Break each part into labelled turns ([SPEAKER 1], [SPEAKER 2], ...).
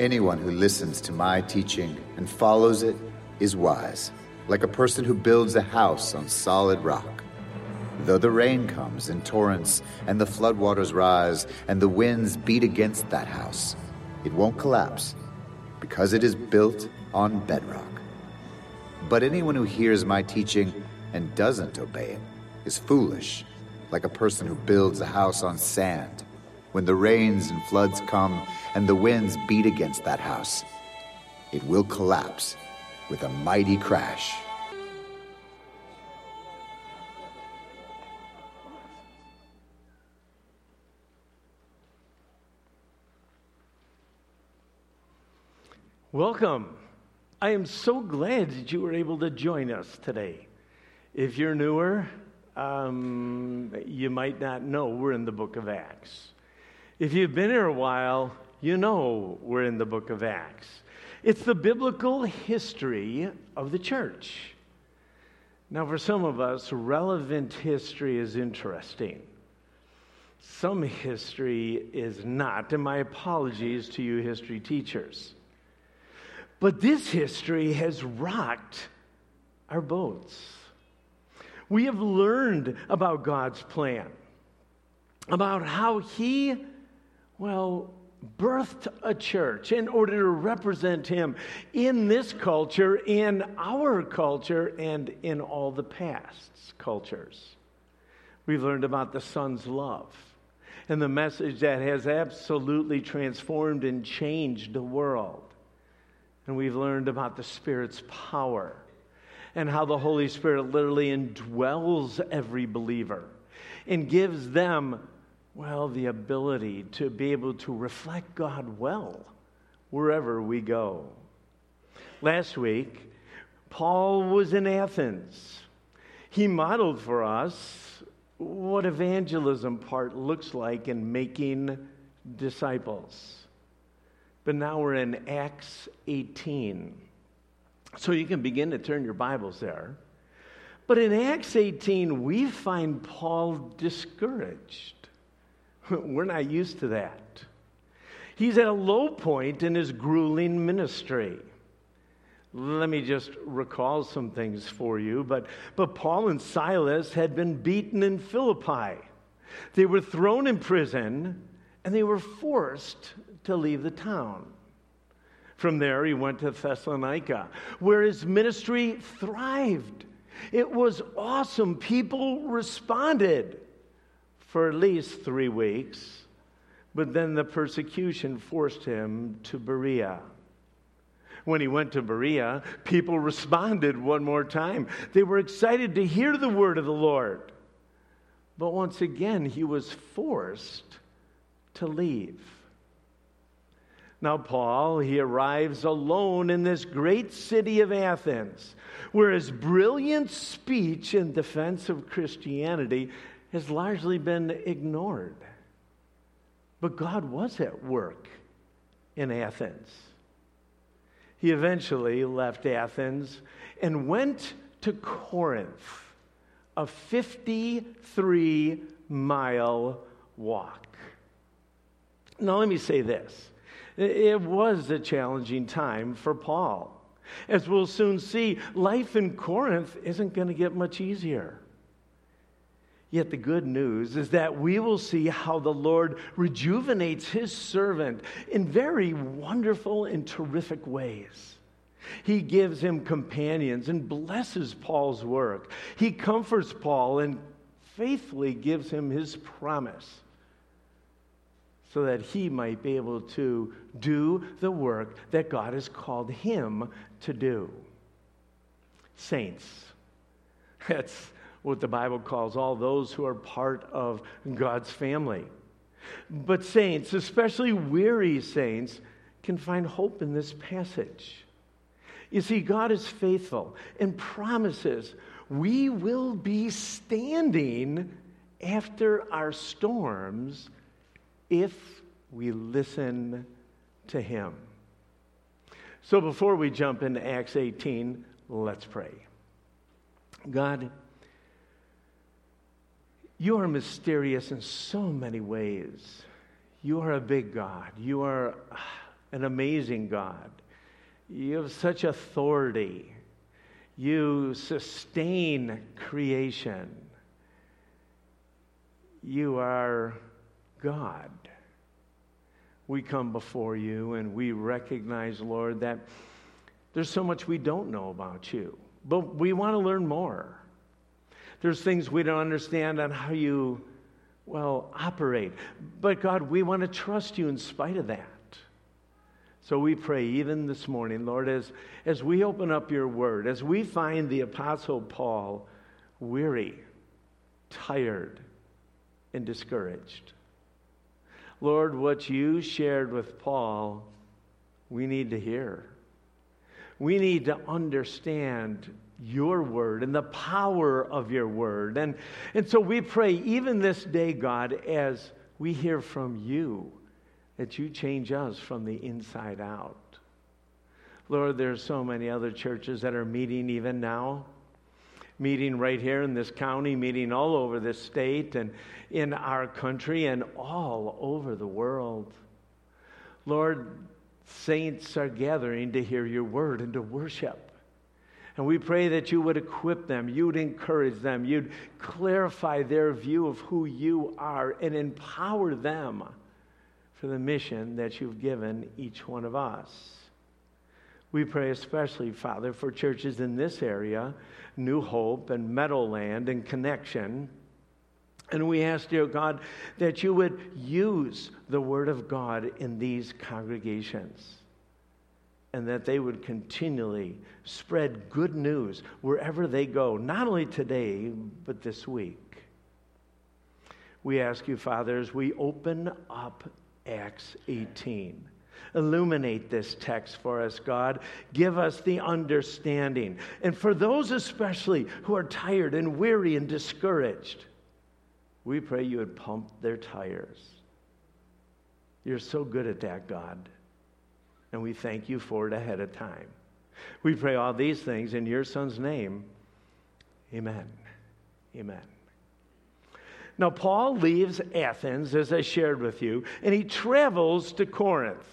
[SPEAKER 1] Anyone who listens to my teaching and follows it is wise, like a person who builds a house on solid rock. Though the rain comes in torrents, and the floodwaters rise, and the winds beat against that house, it won't collapse, because it is built on bedrock. But anyone who hears my teaching and doesn't obey it is foolish, like a person who builds a house on sand. When the rains and floods come, and the winds beat against that house, it will collapse with a mighty crash.
[SPEAKER 2] Welcome. I am so glad that you were able to join us today. If you're newer, um, you might not know we're in the book of Acts. If you've been here a while, you know we're in the book of Acts. It's the biblical history of the church. Now, for some of us, relevant history is interesting. Some history is not, and my apologies to you, history teachers. But this history has rocked our boats. We have learned about God's plan, about how He, well, birthed a church in order to represent Him in this culture, in our culture, and in all the past's cultures. We've learned about the Son's love and the message that has absolutely transformed and changed the world. And we've learned about the Spirit's power and how the Holy Spirit literally indwells every believer and gives them, well, the ability to be able to reflect God well wherever we go. Last week, Paul was in Athens. He modeled for us what evangelism part looks like in making disciples. But now we're in Acts 18. So you can begin to turn your Bibles there. But in Acts 18, we find Paul discouraged. We're not used to that. He's at a low point in his grueling ministry. Let me just recall some things for you. But, but Paul and Silas had been beaten in Philippi. They were thrown in prison and they were forced to leave the town. From there, he went to Thessalonica, where his ministry thrived. It was awesome. People responded for at least three weeks, but then the persecution forced him to Berea. When he went to Berea, people responded one more time. They were excited to hear the word of the Lord. But once again, he was forced to leave. Now, Paul, he arrives alone in this great city of Athens, where his brilliant speech in defense of Christianity has largely been ignored. But God was at work in Athens. He eventually left Athens and went to Corinth, a 53 mile walk. Now, let me say this it was a challenging time for Paul. As we'll soon see, life in Corinth isn't going to get much easier. Yet the good news is that we will see how the Lord rejuvenates his servant in very wonderful and terrific ways. He gives him companions and blesses Paul's work. He comforts Paul and faithfully gives him his promise so that he might be able to do the work that God has called him to do. Saints. That's what the Bible calls all those who are part of God's family. But saints, especially weary saints, can find hope in this passage. You see, God is faithful and promises we will be standing after our storms if we listen to Him. So before we jump into Acts 18, let's pray. God, you are mysterious in so many ways. You are a big God. You are an amazing God. You have such authority. You sustain creation. You are God. We come before you and we recognize, Lord, that there's so much we don't know about you, but we want to learn more. There's things we don't understand on how you, well, operate. But God, we want to trust you in spite of that. So we pray even this morning, Lord, as, as we open up your word, as we find the Apostle Paul weary, tired, and discouraged. Lord, what you shared with Paul, we need to hear. We need to understand your word and the power of your word. And, and so we pray, even this day, God, as we hear from you, that you change us from the inside out. Lord, there's so many other churches that are meeting even now, meeting right here in this county, meeting all over this state and in our country and all over the world. Lord, saints are gathering to hear your word and to worship. And we pray that you would equip them, you'd encourage them, you'd clarify their view of who you are, and empower them for the mission that you've given each one of us. We pray especially, Father, for churches in this area, New Hope and Meadowland and Connection. And we ask, dear God, that you would use the Word of God in these congregations and that they would continually spread good news wherever they go, not only today, but this week. We ask you, Father, as we open up Acts 18. Illuminate this text for us, God. Give us the understanding. And for those especially who are tired and weary and discouraged, we pray you would pump their tires. You're so good at that, God and we thank you for it ahead of time. We pray all these things in your Son's name. Amen. Amen. Now, Paul leaves Athens, as I shared with you, and he travels to Corinth.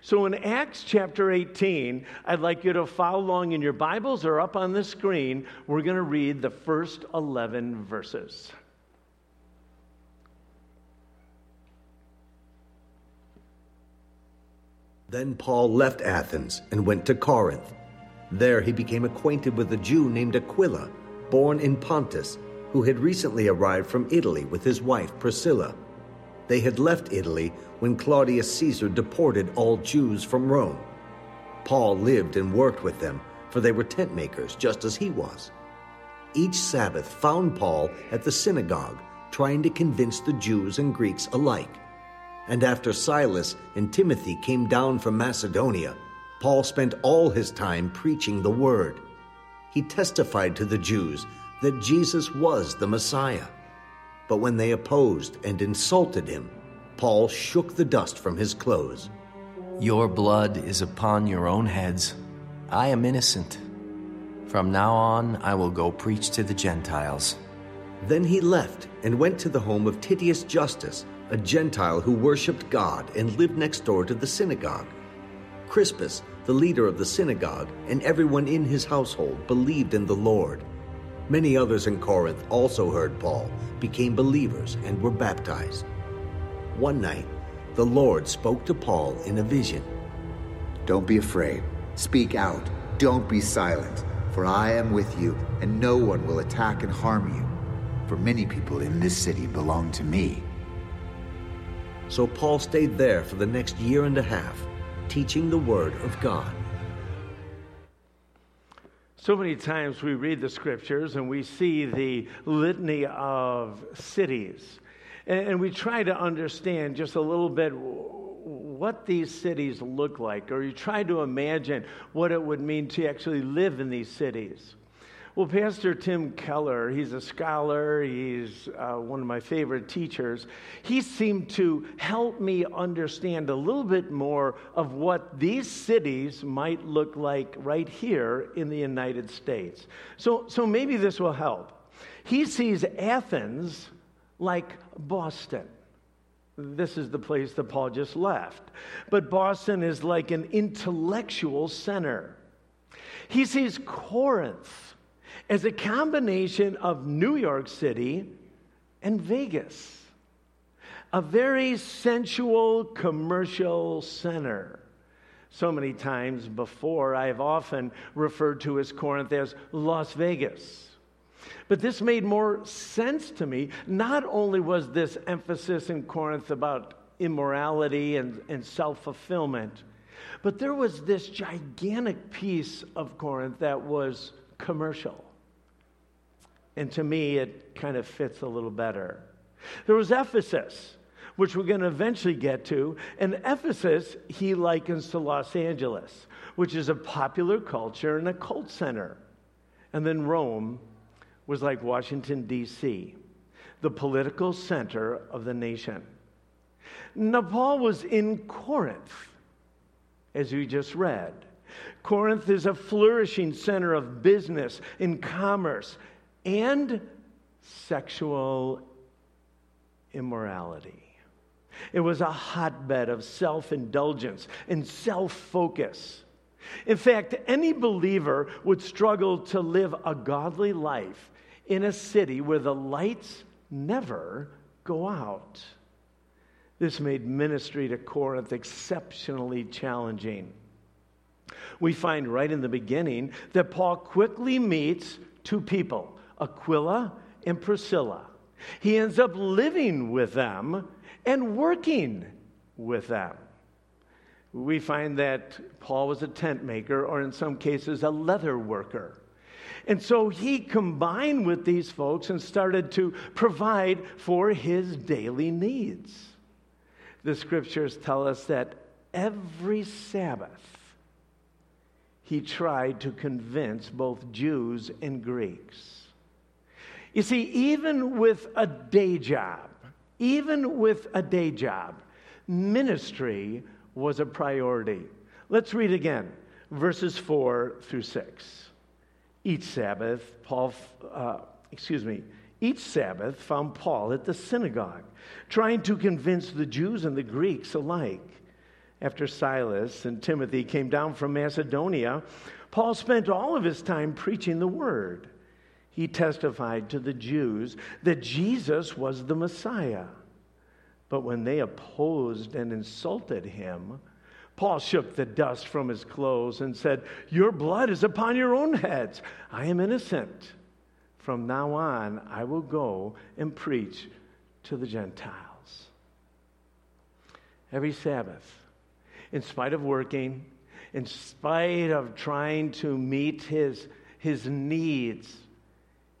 [SPEAKER 2] So, in Acts chapter 18, I'd like you to follow along in your Bibles or up on the screen. We're going to read the first 11 verses.
[SPEAKER 3] Then Paul left Athens and went to Corinth. There he became acquainted with a Jew named Aquila, born in Pontus, who had recently arrived from Italy with his wife Priscilla. They had left Italy when Claudius Caesar deported all Jews from Rome. Paul lived and worked with them, for they were tent makers just as he was. Each Sabbath found Paul at the synagogue, trying to convince the Jews and Greeks alike. And after Silas and Timothy came down from Macedonia, Paul spent all his time preaching the word. He testified to the Jews that Jesus was the Messiah. But when they opposed and insulted him, Paul shook the dust from his clothes.
[SPEAKER 4] Your blood is upon your own heads. I am innocent. From now on, I will go preach to the Gentiles.
[SPEAKER 3] Then he left and went to the home of Titius Justus a Gentile who worshiped God and lived next door to the synagogue. Crispus, the leader of the synagogue, and everyone in his household believed in the Lord. Many others in Corinth also heard Paul, became believers, and were baptized. One night, the Lord spoke to Paul in a vision.
[SPEAKER 1] Don't be afraid. Speak out. Don't be silent, for I am with you, and no one will attack and harm you. For many people in this city belong to me.
[SPEAKER 3] So Paul stayed there for the next year and a half, teaching the Word of God.
[SPEAKER 2] So many times we read the scriptures and we see the litany of cities. And, we try to understand just a little bit what these cities look like, or you try to imagine what it would mean to actually live in these cities. Well, Pastor Tim Keller, he's a scholar, he's uh, one of my favorite teachers. He seemed to help me understand a little bit more of what these cities might look like right here in the United States. So, so maybe this will help. He sees Athens like Boston. This is the place that Paul just left. But Boston is like an intellectual center. He sees Corinth as a combination of New York City and Vegas, a very sensual commercial center. So many times before, I've often referred to as Corinth as Las Vegas. But this made more sense to me. Not only was this emphasis in Corinth about immorality and, and self fulfillment, but there was this gigantic piece of Corinth that was commercial. And to me, it kind of fits a little better. There was Ephesus, which we're going to eventually get to. And Ephesus, he likens to Los Angeles, which is a popular culture and a cult center. And then Rome was like Washington, D.C., the political center of the nation. Now, Paul was in Corinth, as we just read. Corinth is a flourishing center of business and commerce and sexual immorality. It was a hotbed of self indulgence and self focus. In fact, any believer would struggle to live a godly life in a city where the lights never go out. This made ministry to Corinth exceptionally challenging. We find right in the beginning that Paul quickly meets two people Aquila and Priscilla. He ends up living with them and working with them. We find that Paul was a tent maker, or in some cases, a leather worker. And so he combined with these folks and started to provide for his daily needs. The scriptures tell us that every Sabbath, he tried to convince both Jews and Greeks you see, even with a day job, even with a day job, ministry was a priority. Let's read again, verses 4 through 6. Each Sabbath, Paul, uh, excuse me, each Sabbath found Paul at the synagogue, trying to convince the Jews and the Greeks alike. After Silas and Timothy came down from Macedonia, Paul spent all of his time preaching the word he testified to the Jews that Jesus was the Messiah. But when they opposed and insulted him, Paul shook the dust from his clothes and said, Your blood is upon your own heads. I am innocent. From now on, I will go and preach to the Gentiles. Every Sabbath, in spite of working, in spite of trying to meet his, his needs,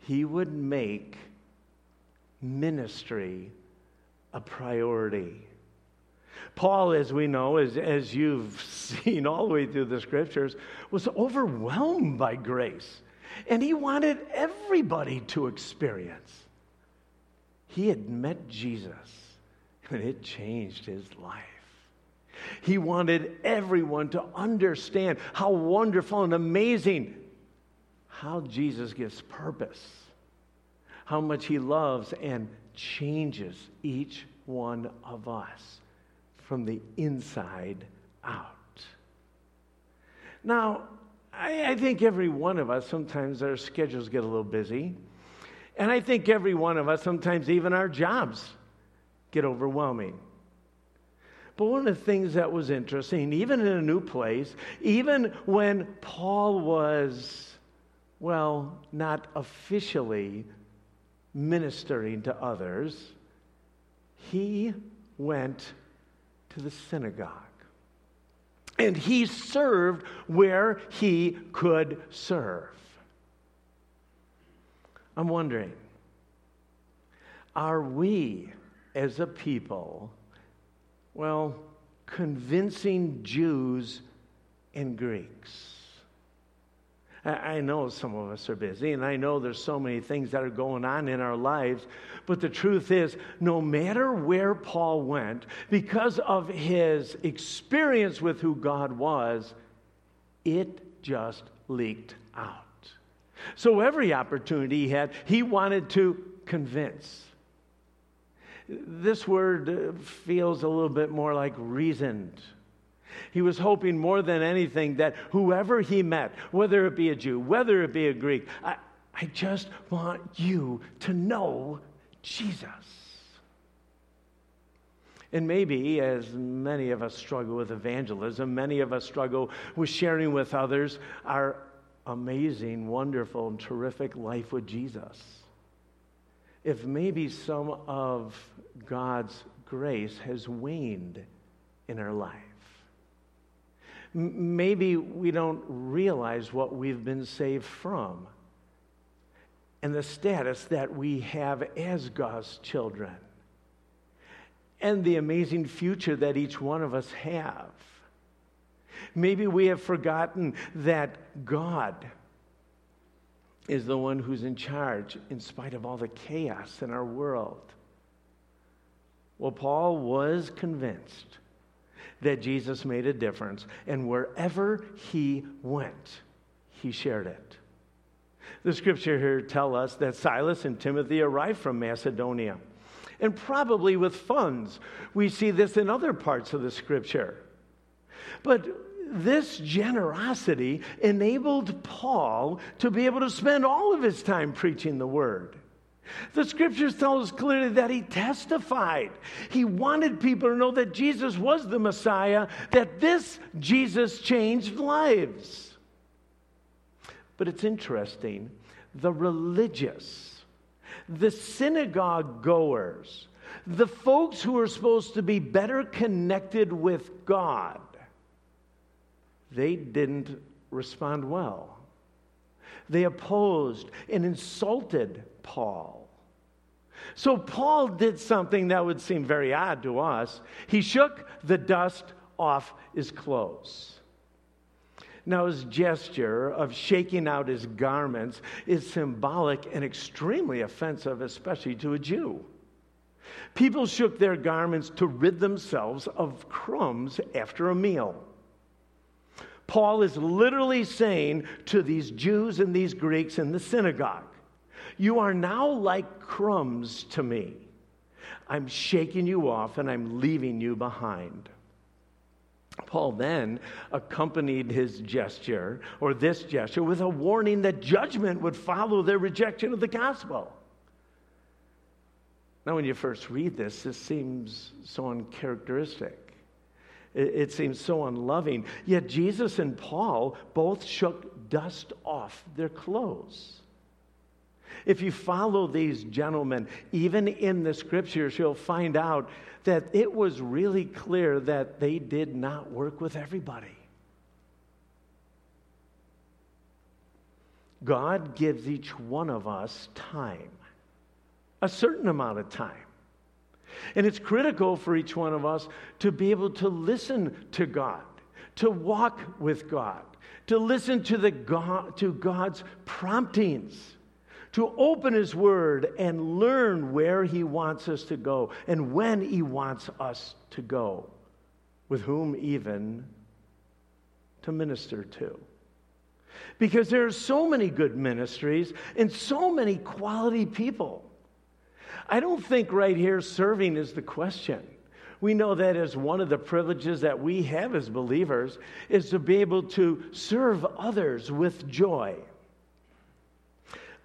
[SPEAKER 2] he would make ministry a priority. Paul, as we know, as, as you've seen all the way through the scriptures, was overwhelmed by grace. And he wanted everybody to experience. He had met Jesus, and it changed his life. He wanted everyone to understand how wonderful and amazing how Jesus gives purpose, how much he loves and changes each one of us from the inside out. Now, I, I, think every one of us, sometimes our schedules get a little busy. And I think every one of us, sometimes even our jobs get overwhelming. But one of the things that was interesting, even in a new place, even when Paul was well, not officially ministering to others, he went to the synagogue. And he served where he could serve. I'm wondering, are we as a people, well, convincing Jews and Greeks? I know some of us are busy, and I know there's so many things that are going on in our lives. But the truth is, no matter where Paul went, because of his experience with who God was, it just leaked out. So every opportunity he had, he wanted to convince. This word uh, feels a little bit more like reasoned. He was hoping more than anything that whoever he met, whether it be a Jew, whether it be a Greek, I, I just want you to know Jesus. And maybe, as many of us struggle with evangelism, many of us struggle with sharing with others our amazing, wonderful, and terrific life with Jesus. If maybe some of God's grace has waned in our life, maybe we don't realize what we've been saved from and the status that we have as God's children and the amazing future that each one of us have. Maybe we have forgotten that God is the one who's in charge in spite of all the chaos in our world. Well, Paul was convinced that Jesus made a difference, and wherever he went, he shared it. The scripture here tell us that Silas and Timothy arrived from Macedonia and probably with funds. We see this in other parts of the scripture. But this generosity enabled Paul to be able to spend all of his time preaching the word. The scriptures tell us clearly that he testified. He wanted people to know that Jesus was the Messiah, that this Jesus changed lives. But it's interesting the religious, the synagogue goers, the folks who are supposed to be better connected with God, they didn't respond well. They opposed and insulted Paul. So Paul did something that would seem very odd to us. He shook the dust off his clothes. Now, his gesture of shaking out his garments is symbolic and extremely offensive, especially to a Jew. People shook their garments to rid themselves of crumbs after a meal. Paul is literally saying to these Jews and these Greeks in the synagogue, You are now like crumbs to me. I'm shaking you off and I'm leaving you behind. Paul then accompanied his gesture, or this gesture, with a warning that judgment would follow their rejection of the gospel. Now, when you first read this, this seems so uncharacteristic. It, seems so unloving. Yet Jesus and Paul both shook dust off their clothes. If you follow these gentlemen, even in the scriptures, you'll find out that it was really clear that they did not work with everybody. God gives each one of us time, a certain amount of time. And it's critical for each one of us to be able to listen to God, to walk with God, to listen to, the God, to God's promptings to open His Word and learn where He wants us to go and when He wants us to go, with whom even to minister to. Because there are so many good ministries and so many quality people. I don't think right here serving is the question. We know that as one of the privileges that we have as believers is to be able to serve others with joy.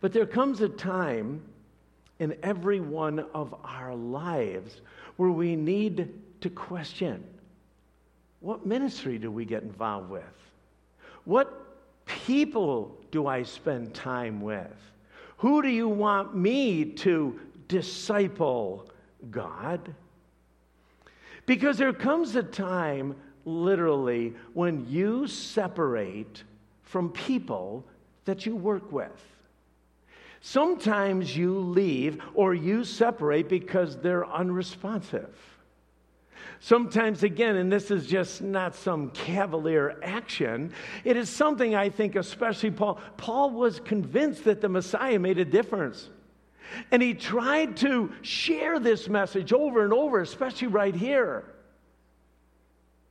[SPEAKER 2] But there comes a time in every one of our lives where we need to question what ministry do we get involved with? What people do I spend time with? Who do you want me to disciple, God? Because there comes a time, literally, when you separate from people that you work with. Sometimes you leave or you separate because they're unresponsive. Sometimes, again, and this is just not some cavalier action, it is something I think, especially Paul. Paul was convinced that the Messiah made a difference. And he tried to share this message over and over, especially right here.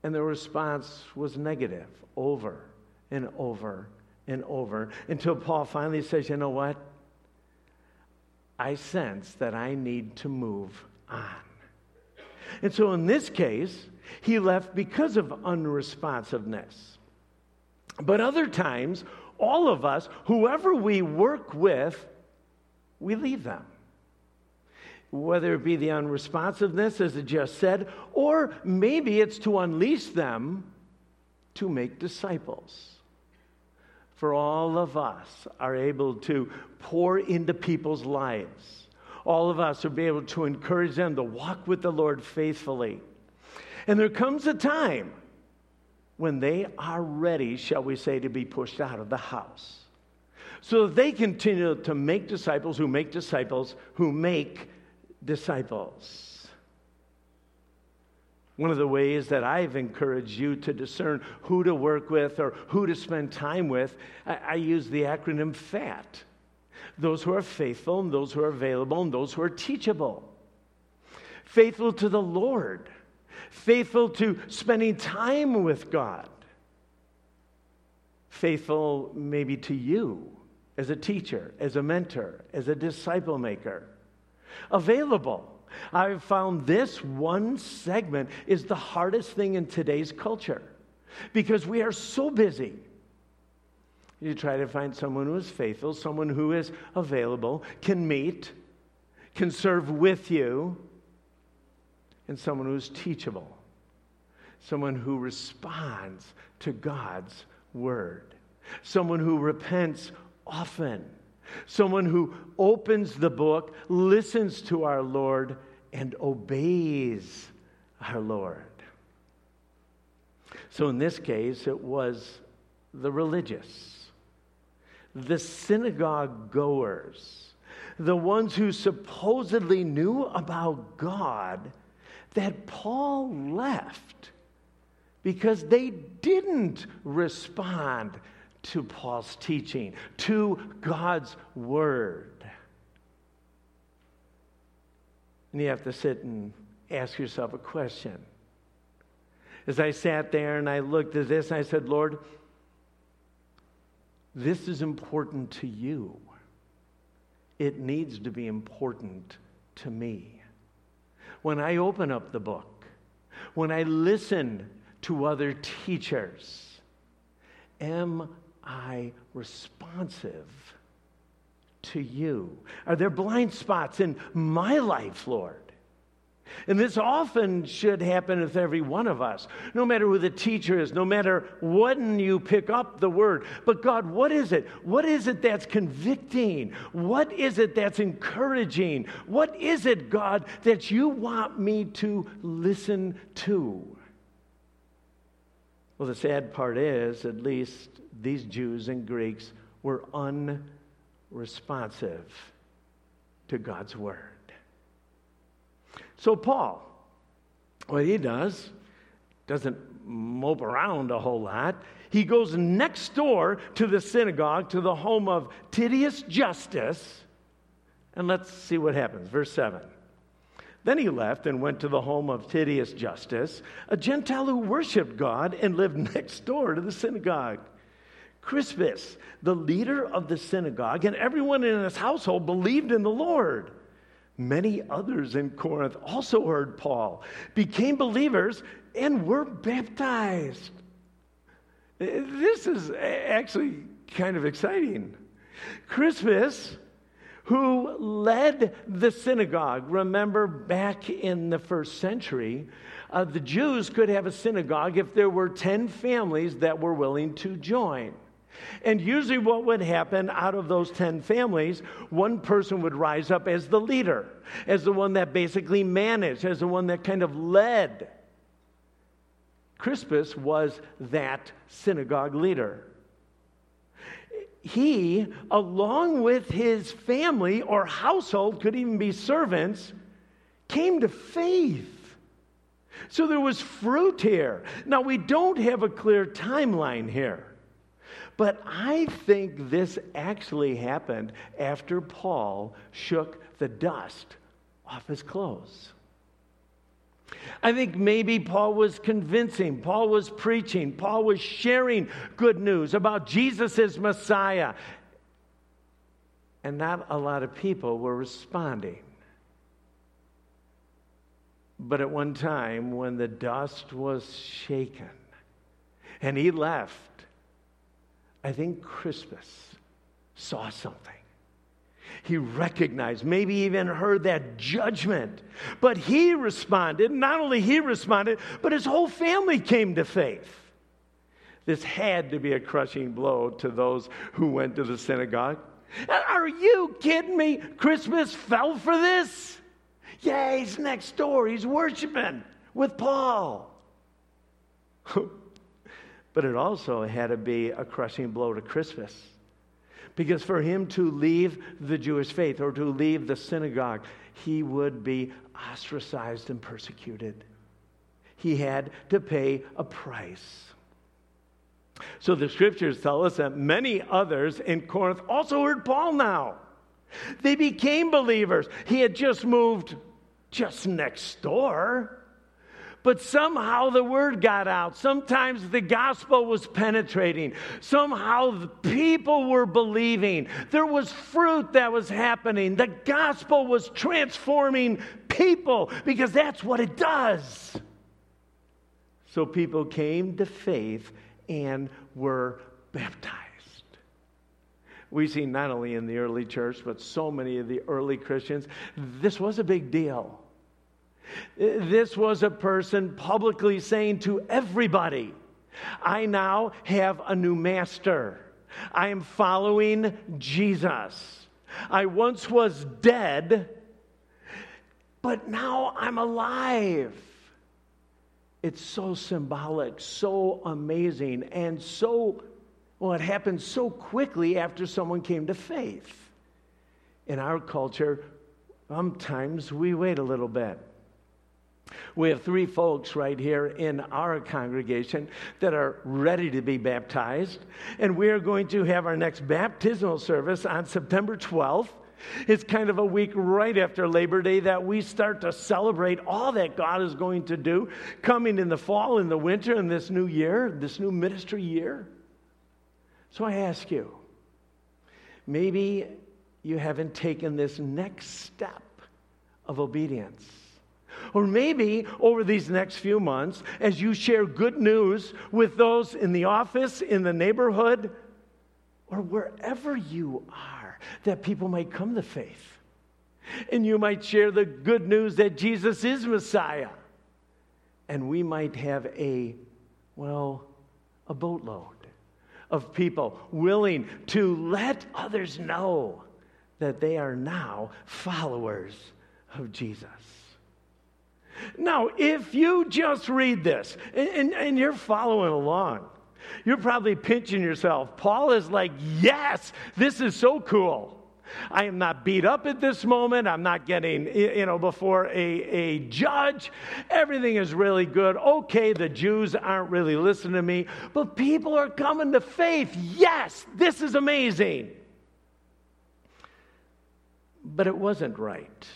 [SPEAKER 2] And the response was negative over and over and over until Paul finally says, You know what? I sense that I need to move on. And so in this case, he left because of unresponsiveness. But other times, all of us, whoever we work with, we leave them. Whether it be the unresponsiveness, as it just said, or maybe it's to unleash them to make disciples. For all of us are able to pour into people's lives. All of us are be able to encourage them to walk with the Lord faithfully. And there comes a time when they are ready, shall we say, to be pushed out of the house. So that they continue to make disciples who make disciples who make disciples. One of the ways that I've encouraged you to discern who to work with or who to spend time with, I, I use the acronym FAT those who are faithful, and those who are available, and those who are teachable. Faithful to the Lord faithful to spending time with God, faithful maybe to you as a teacher, as a mentor, as a disciple maker, available. I've found this one segment is the hardest thing in today's culture because we are so busy. You try to find someone who is faithful, someone who is available, can meet, can serve with you, and someone who's teachable, someone who responds to God's word, someone who repents often, someone who opens the book, listens to our Lord, and obeys our Lord. So in this case, it was the religious, the synagogue goers, the ones who supposedly knew about God that Paul left because they didn't respond to Paul's teaching, to God's word. And you have to sit and ask yourself a question. As I sat there and I looked at this, I said, Lord, this is important to you. It needs to be important to me when I open up the book, when I listen to other teachers, am I responsive to you? Are there blind spots in my life, Lord? And this often should happen with every one of us, no matter who the teacher is, no matter when you pick up the word. But God, what is it? What is it that's convicting? What is it that's encouraging? What is it, God, that you want me to listen to? Well, the sad part is, at least these Jews and Greeks were unresponsive to God's word. So, Paul, what he does, doesn't mope around a whole lot. He goes next door to the synagogue, to the home of Titius Justus, and let's see what happens. Verse 7. Then he left and went to the home of Titius Justus, a Gentile who worshiped God and lived next door to the synagogue. Crispus, the leader of the synagogue, and everyone in his household believed in the Lord. Many others in Corinth also heard Paul, became believers, and were baptized. This is actually kind of exciting. Crispus, who led the synagogue, remember back in the first century, uh, the Jews could have a synagogue if there were 10 families that were willing to join. And usually, what would happen out of those 10 families, one person would rise up as the leader, as the one that basically managed, as the one that kind of led. Crispus was that synagogue leader. He, along with his family or household, could even be servants, came to faith. So there was fruit here. Now, we don't have a clear timeline here. But I think this actually happened after Paul shook the dust off his clothes. I think maybe Paul was convincing, Paul was preaching, Paul was sharing good news about Jesus as Messiah. And not a lot of people were responding. But at one time, when the dust was shaken and he left, I think Crispus saw something. He recognized, maybe even heard that judgment. But he responded. Not only he responded, but his whole family came to faith. This had to be a crushing blow to those who went to the synagogue. Are you kidding me? Crispus fell for this? Yeah, he's next door. He's worshiping with Paul. but it also had to be a crushing blow to Crispus. Because for him to leave the Jewish faith or to leave the synagogue, he would be ostracized and persecuted. He had to pay a price. So the scriptures tell us that many others in Corinth also heard Paul now. They became believers. He had just moved just next door. But somehow the word got out. Sometimes the gospel was penetrating. Somehow the people were believing. There was fruit that was happening. The gospel was transforming people because that's what it does. So people came to faith and were baptized. We see not only in the early church, but so many of the early Christians, this was a big deal. This was a person publicly saying to everybody, I now have a new master. I am following Jesus. I once was dead, but now I'm alive. It's so symbolic, so amazing, and so, well, it happened so quickly after someone came to faith. In our culture, sometimes we wait a little bit. We have three folks right here in our congregation that are ready to be baptized, and we are going to have our next baptismal service on September 12th. It's kind of a week right after Labor Day that we start to celebrate all that God is going to do coming in the fall, in the winter, in this new year, this new ministry year. So I ask you, maybe you haven't taken this next step of obedience. Or maybe over these next few months, as you share good news with those in the office, in the neighborhood, or wherever you are, that people might come to faith. And you might share the good news that Jesus is Messiah. And we might have a, well, a boatload of people willing to let others know that they are now followers of Jesus. Now, if you just read this and, and, and, you're following along, you're probably pinching yourself. Paul is like, Yes, this is so cool. I am not beat up at this moment. I'm not getting, you know, before a, a judge. Everything is really good. Okay, the Jews aren't really listening to me, but people are coming to faith. Yes, this is amazing. But it wasn't right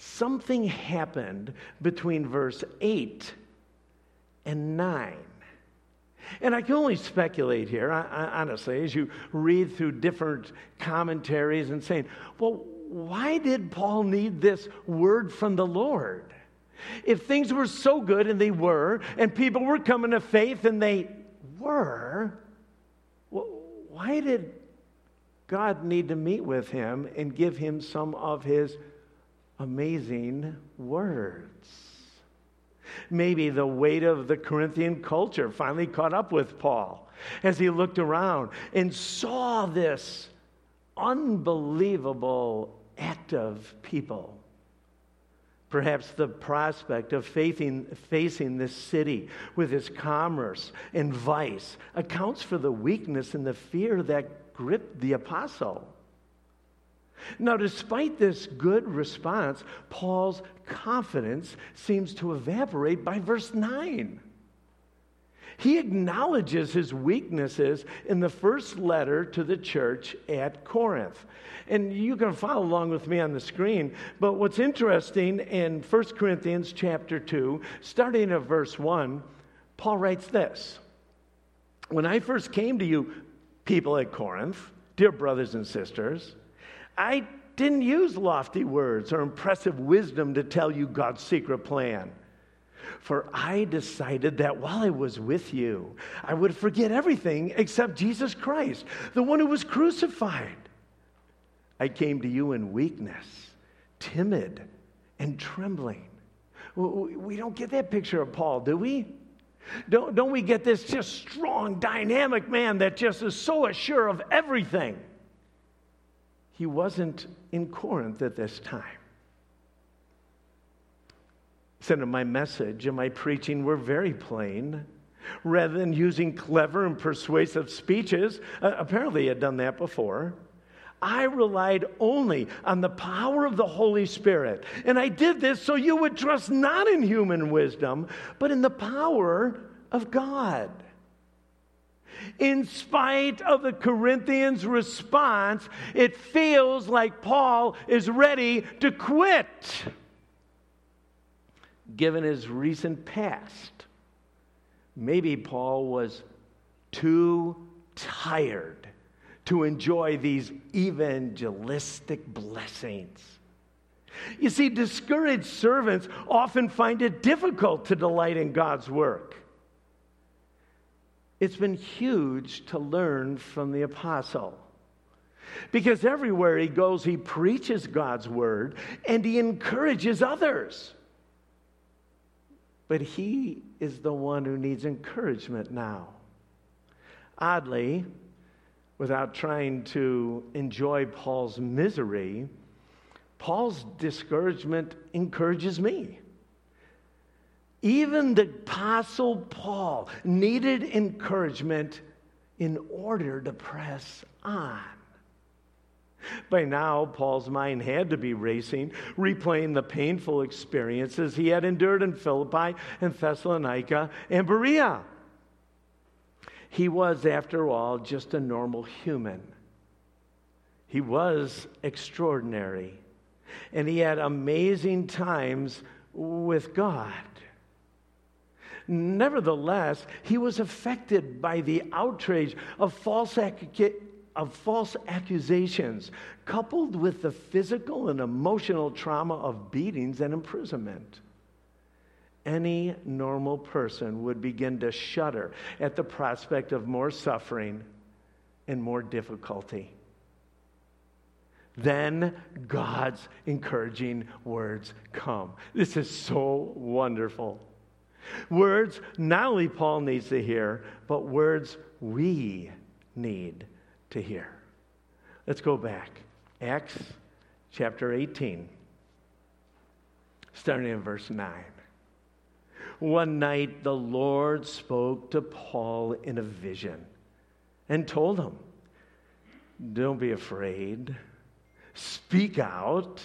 [SPEAKER 2] something happened between verse 8 and 9. And I can only speculate here, honestly, as you read through different commentaries and saying, well, why did Paul need this word from the Lord? If things were so good, and they were, and people were coming to faith, and they were, why did God need to meet with him and give him some of his amazing words. Maybe the weight of the Corinthian culture finally caught up with Paul as he looked around and saw this unbelievable act of people. Perhaps the prospect of facing, facing this city with its commerce and vice accounts for the weakness and the fear that gripped the apostle. Now, despite this good response, Paul's confidence seems to evaporate by verse 9. He acknowledges his weaknesses in the first letter to the church at Corinth. And you can follow along with me on the screen. But what's interesting in 1 Corinthians chapter 2, starting at verse 1, Paul writes this When I first came to you, people at Corinth, dear brothers and sisters, I didn't use lofty words or impressive wisdom to tell you God's secret plan. For I decided that while I was with you, I would forget everything except Jesus Christ, the one who was crucified. I came to you in weakness, timid, and trembling. We don't get that picture of Paul, do we? Don't, don't we get this just strong, dynamic man that just is so assured of everything? He wasn't in Corinth at this time. So, my message and my preaching were very plain. Rather than using clever and persuasive speeches, uh, apparently he had done that before. I relied only on the power of the Holy Spirit. And I did this so you would trust not in human wisdom, but in the power of God. In spite of the Corinthians' response, it feels like Paul is ready to quit, given his recent past. Maybe Paul was too tired to enjoy these evangelistic blessings. You see, discouraged servants often find it difficult to delight in God's work. It's been huge to learn from the apostle. Because everywhere he goes, he preaches God's word and he encourages others. But he is the one who needs encouragement now. Oddly, without trying to enjoy Paul's misery, Paul's discouragement encourages me. Even the Apostle Paul needed encouragement in order to press on. By now, Paul's mind had to be racing, replaying the painful experiences he had endured in Philippi and Thessalonica and Berea. He was, after all, just a normal human. He was extraordinary. And he had amazing times with God. Nevertheless, he was affected by the outrage of false, of false accusations, coupled with the physical and emotional trauma of beatings and imprisonment any normal person would begin to shudder at the prospect of more suffering and more difficulty. Then God's encouraging words come. This is so wonderful. Words not only Paul needs to hear, but words we need to hear. Let's go back. Acts chapter 18, starting in verse 9. One night, the Lord spoke to Paul in a vision and told him, Don't be afraid. Speak out.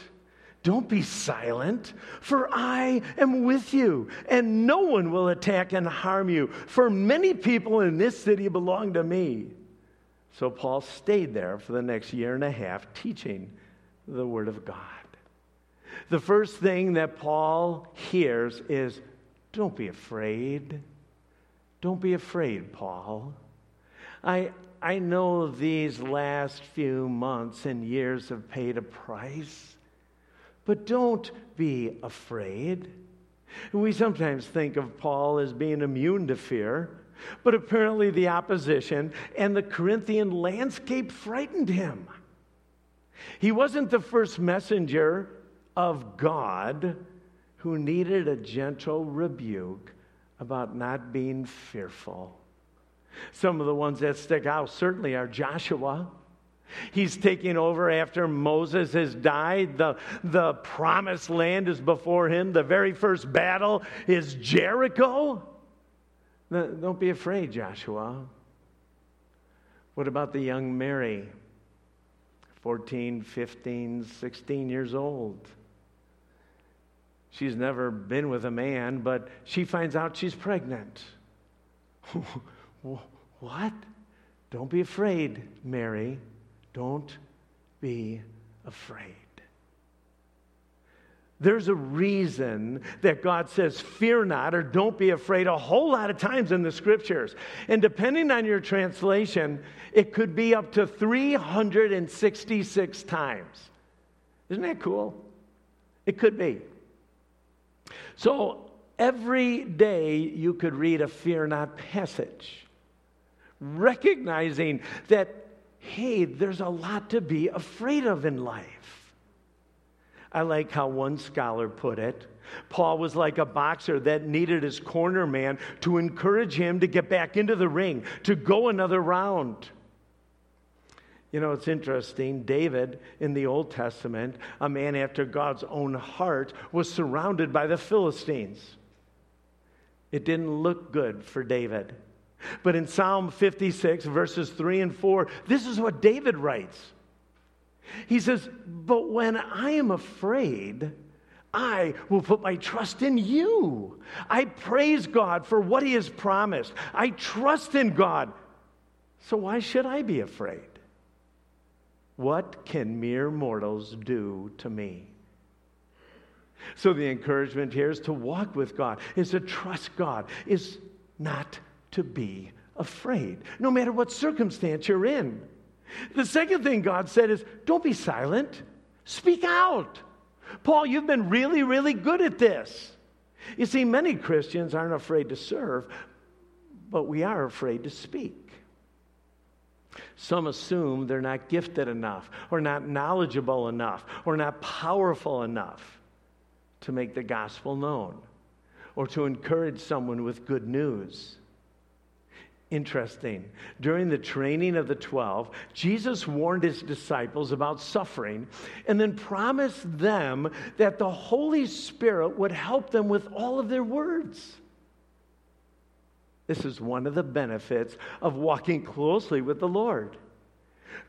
[SPEAKER 2] Don't be silent, for I am with you, and no one will attack and harm you, for many people in this city belong to me. So Paul stayed there for the next year and a half teaching the Word of God. The first thing that Paul hears is don't be afraid. Don't be afraid, Paul. I, I know these last few months and years have paid a price, but don't be afraid. We sometimes think of Paul as being immune to fear, but apparently the opposition and the Corinthian landscape frightened him. He wasn't the first messenger of God who needed a gentle rebuke about not being fearful. Some of the ones that stick out certainly are Joshua. He's taking over after Moses has died. The, the promised land is before him. The very first battle is Jericho. Don't be afraid, Joshua. What about the young Mary? 14, 15, 16 years old. She's never been with a man, but she finds out she's pregnant. what? Don't be afraid, Mary. Don't be afraid. There's a reason that God says, fear not or don't be afraid a whole lot of times in the scriptures. And depending on your translation, it could be up to 366 times. Isn't that cool? It could be. So every day you could read a fear not passage, recognizing that, hey, there's a lot to be afraid of in life. I like how one scholar put it. Paul was like a boxer that needed his corner man to encourage him to get back into the ring, to go another round. You know, it's interesting. David in the Old Testament, a man after God's own heart, was surrounded by the Philistines. It didn't look good for David. But in Psalm 56, verses 3 and 4, this is what David writes. He says, But when I am afraid, I will put my trust in you. I praise God for what He has promised. I trust in God. So why should I be afraid? What can mere mortals do to me? So the encouragement here is to walk with God, is to trust God, is not to be afraid, no matter what circumstance you're in. The second thing God said is don't be silent, speak out. Paul, you've been really, really good at this. You see, many Christians aren't afraid to serve, but we are afraid to speak. Some assume they're not gifted enough, or not knowledgeable enough, or not powerful enough to make the gospel known, or to encourage someone with good news. Interesting. During the training of the 12, Jesus warned his disciples about suffering and then promised them that the Holy Spirit would help them with all of their words. This is one of the benefits of walking closely with the Lord.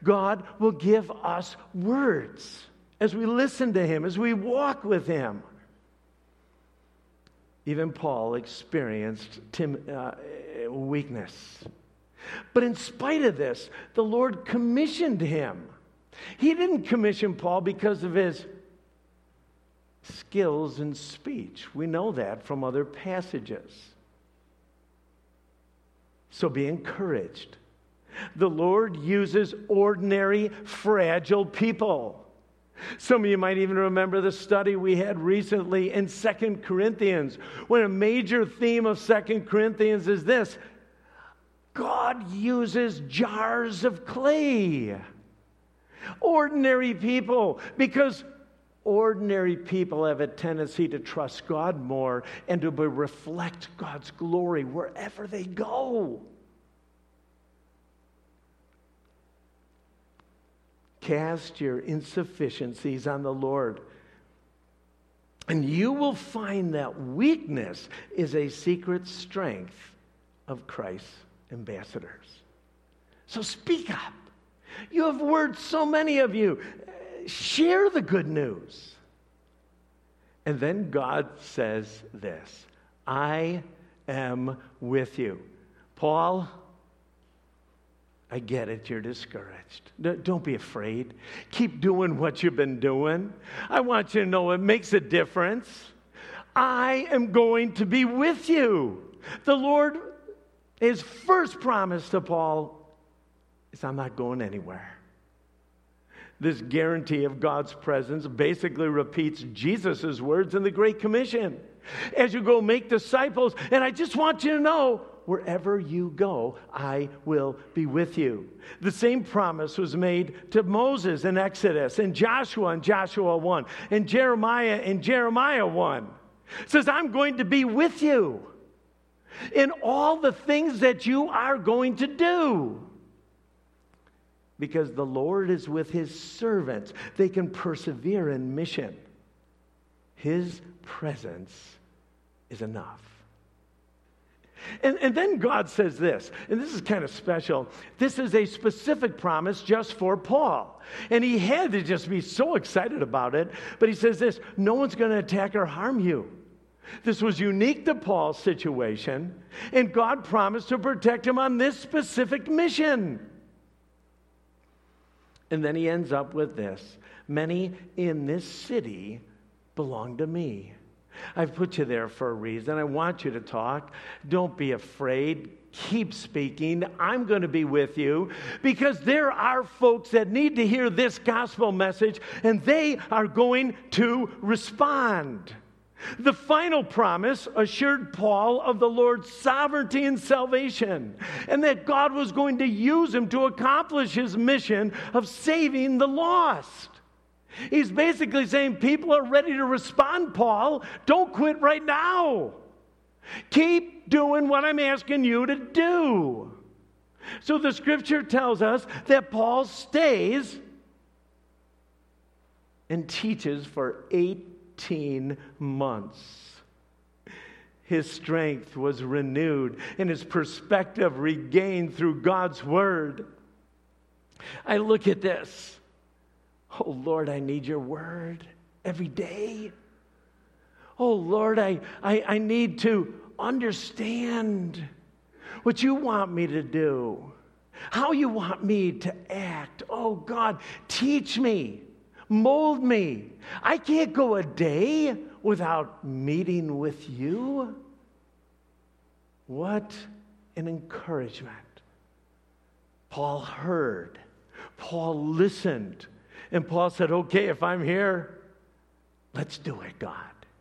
[SPEAKER 2] God will give us words as we listen to Him, as we walk with Him. Even Paul experienced tim- uh, weakness. But in spite of this, the Lord commissioned him. He didn't commission Paul because of his skills in speech. We know that from other passages. So be encouraged. The Lord uses ordinary, fragile people. Some of you might even remember the study we had recently in Second Corinthians, when a major theme of Second Corinthians is this God uses jars of clay. Ordinary people, because ordinary people have a tendency to trust God more and to reflect God's glory wherever they go. Cast your insufficiencies on the Lord. And you will find that weakness is a secret strength of Christ's ambassadors. So speak up. You have words, so many of you. Share the good news. And then God says this I am with you. Paul, I get it, you're discouraged. Don't be afraid. Keep doing what you've been doing. I want you to know it makes a difference. I am going to be with you. The Lord, his first promise to Paul is I'm not going anywhere. This guarantee of God's presence basically repeats Jesus' words in the Great Commission. As you go make disciples, and I just want you to know wherever you go, I will be with you. The same promise was made to Moses in Exodus, and Joshua in Joshua 1, and Jeremiah in Jeremiah 1. It says, I'm going to be with you in all the things that you are going to do. Because the Lord is with his servants, they can persevere in mission. His presence is enough. And, and then God says this, and this is kind of special. This is a specific promise just for Paul. And he had to just be so excited about it. But he says this no one's going to attack or harm you. This was unique to Paul's situation, and God promised to protect him on this specific mission. And then he ends up with this Many in this city belong to me. I've put you there for a reason. I want you to talk. Don't be afraid. keep speaking. I'm going to be with you because there are folks that need to hear this gospel message and they are going to respond. The final promise assured Paul of the Lord's sovereignty and salvation, and that God was going to use him to accomplish his mission of saving the lost. He's basically saying, People are ready to respond, Paul. Don't quit right now. Keep doing what I'm asking you to do. So the scripture tells us that Paul stays and teaches for 18 months. His strength was renewed and his perspective regained through God's word. I look at this. Oh Lord, I need your word every day. Oh Lord, I, I, I need to understand what you want me to do, how you want me to act. Oh God, teach me, mold me. I can't go a day without meeting with you. What an encouragement. Paul heard, Paul listened, and Paul said, Okay, if I'm here, let's do it, God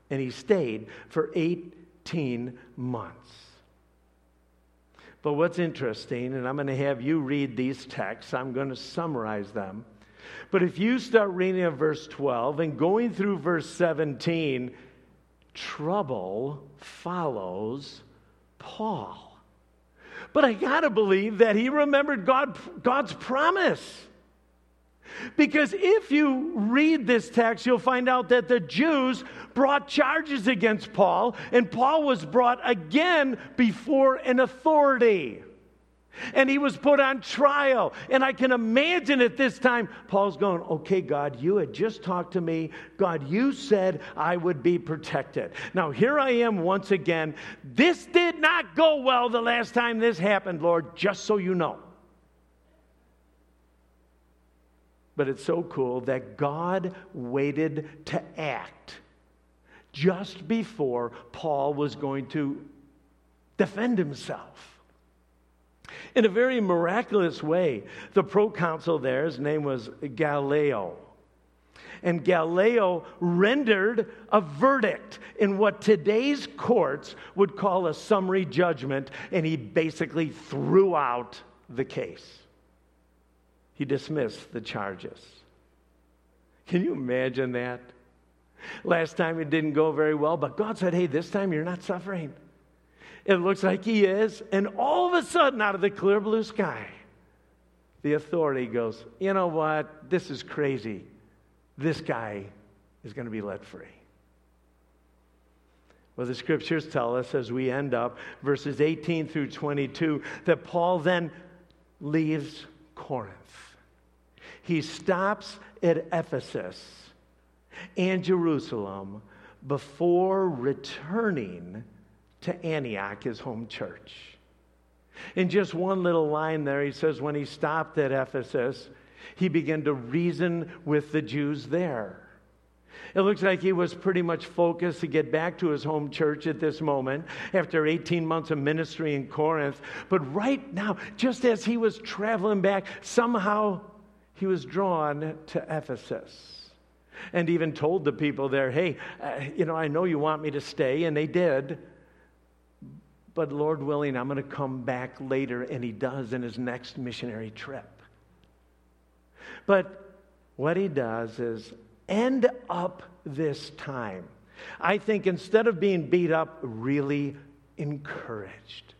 [SPEAKER 2] and he stayed for 18 months. But what's interesting, and I'm going to have you read these texts, I'm going to summarize them. But if you start reading at verse 12 and going through verse 17, trouble follows Paul. But I got to believe that he remembered God, God's promise. Because if you read this text, you'll find out that the Jews brought charges against Paul, and Paul was brought again before an authority. And he was put on trial. And I can imagine at this time, Paul's going, Okay, God, you had just talked to me. God, you said I would be protected. Now, here I am once again. This did not go well the last time this happened, Lord, just so you know. But it's so cool that God waited to act just before Paul was going to defend himself. In a very miraculous way, the proconsul there, his name was Gallio. And Gallio rendered a verdict in what today's courts would call a summary judgment, and he basically threw out the case he dismissed the charges. Can you imagine that? Last time it didn't go very well, but God said, hey, this time you're not suffering. It looks like he is. And all of a sudden, out of the clear blue sky, the authority goes, you know what? This is crazy. This guy is going to be let free. Well, the scriptures tell us as we end up, verses 18 through 22, that Paul then leaves Corinth he stops at Ephesus and Jerusalem before returning to Antioch, his home church. In just one little line there, he says, when he stopped at Ephesus, he began to reason with the Jews there. It looks like he was pretty much focused to get back to his home church at this moment after 18 months of ministry in Corinth. But right now, just as he was traveling back, somehow he was drawn to Ephesus and even told the people there, hey, uh, you know, I know you want me to stay, and they did. But Lord willing, I'm going to come back later, and he does in his next missionary trip. But what he does is end up this time. I think instead of being beat up, really encouraged.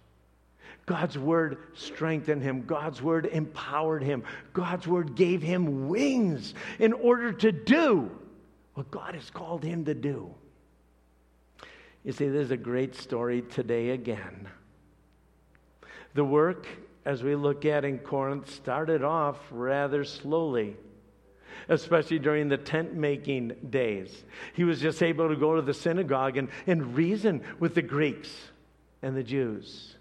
[SPEAKER 2] God's word strengthened him. God's word empowered him. God's word gave him wings in order to do what God has called him to do. You see, there's a great story today again. The work, as we look at in Corinth, started off rather slowly, especially during the tent making days. He was just able to go to the synagogue and, and reason with the Greeks and the Jews.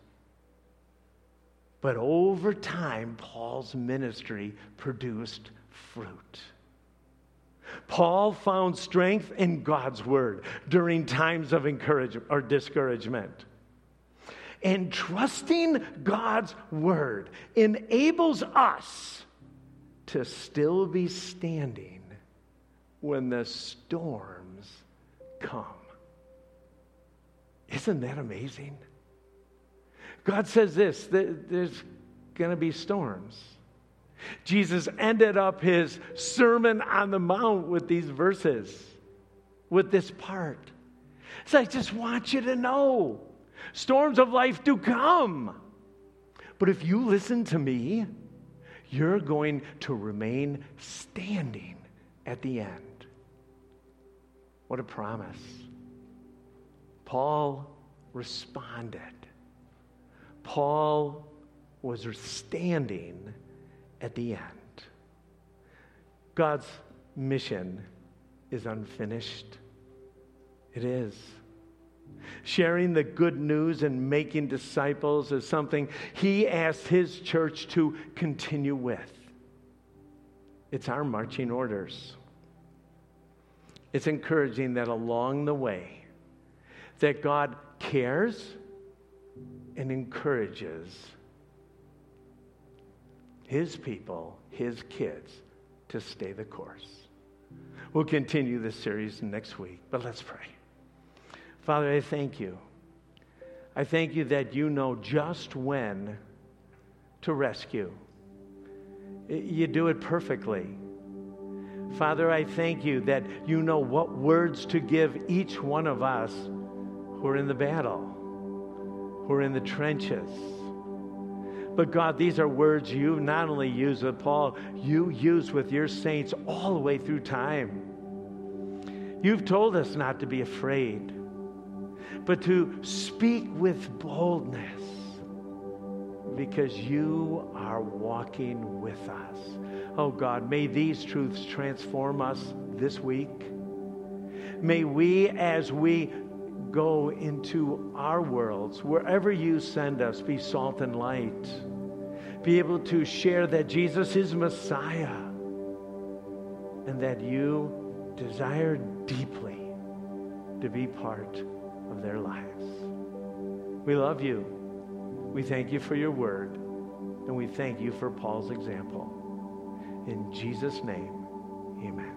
[SPEAKER 2] But over time, Paul's ministry produced fruit. Paul found strength in God's word during times of encouragement or discouragement. And trusting God's word enables us to still be standing when the storms come. Isn't that amazing? God says this there's going to be storms. Jesus ended up his Sermon on the Mount with these verses, with this part. So I just want you to know storms of life do come. But if you listen to me, you're going to remain standing at the end. What a promise. Paul responded. Paul was standing at the end. God's mission is unfinished. It is. Sharing the good news and making disciples is something he asked his church to continue with. It's our marching orders. It's encouraging that along the way that God cares and encourages his people, his kids, to stay the course. We'll continue this series next week, but let's pray. Father, I thank you. I thank you that you know just when to rescue. You do it perfectly. Father, I thank you that you know what words to give each one of us who are in the battle, who are in the trenches but God, these are words you not only use with Paul, you use with your saints all the way through time. You've told us not to be afraid, but to speak with boldness because you are walking with us. Oh God, may these truths transform us this week. May we, as we go into our worlds, wherever you send us, be salt and light. Be able to share that Jesus is Messiah and that you desire deeply to be part of their lives. We love you. We thank you for your word, and we thank you for Paul's example. In Jesus' name, amen.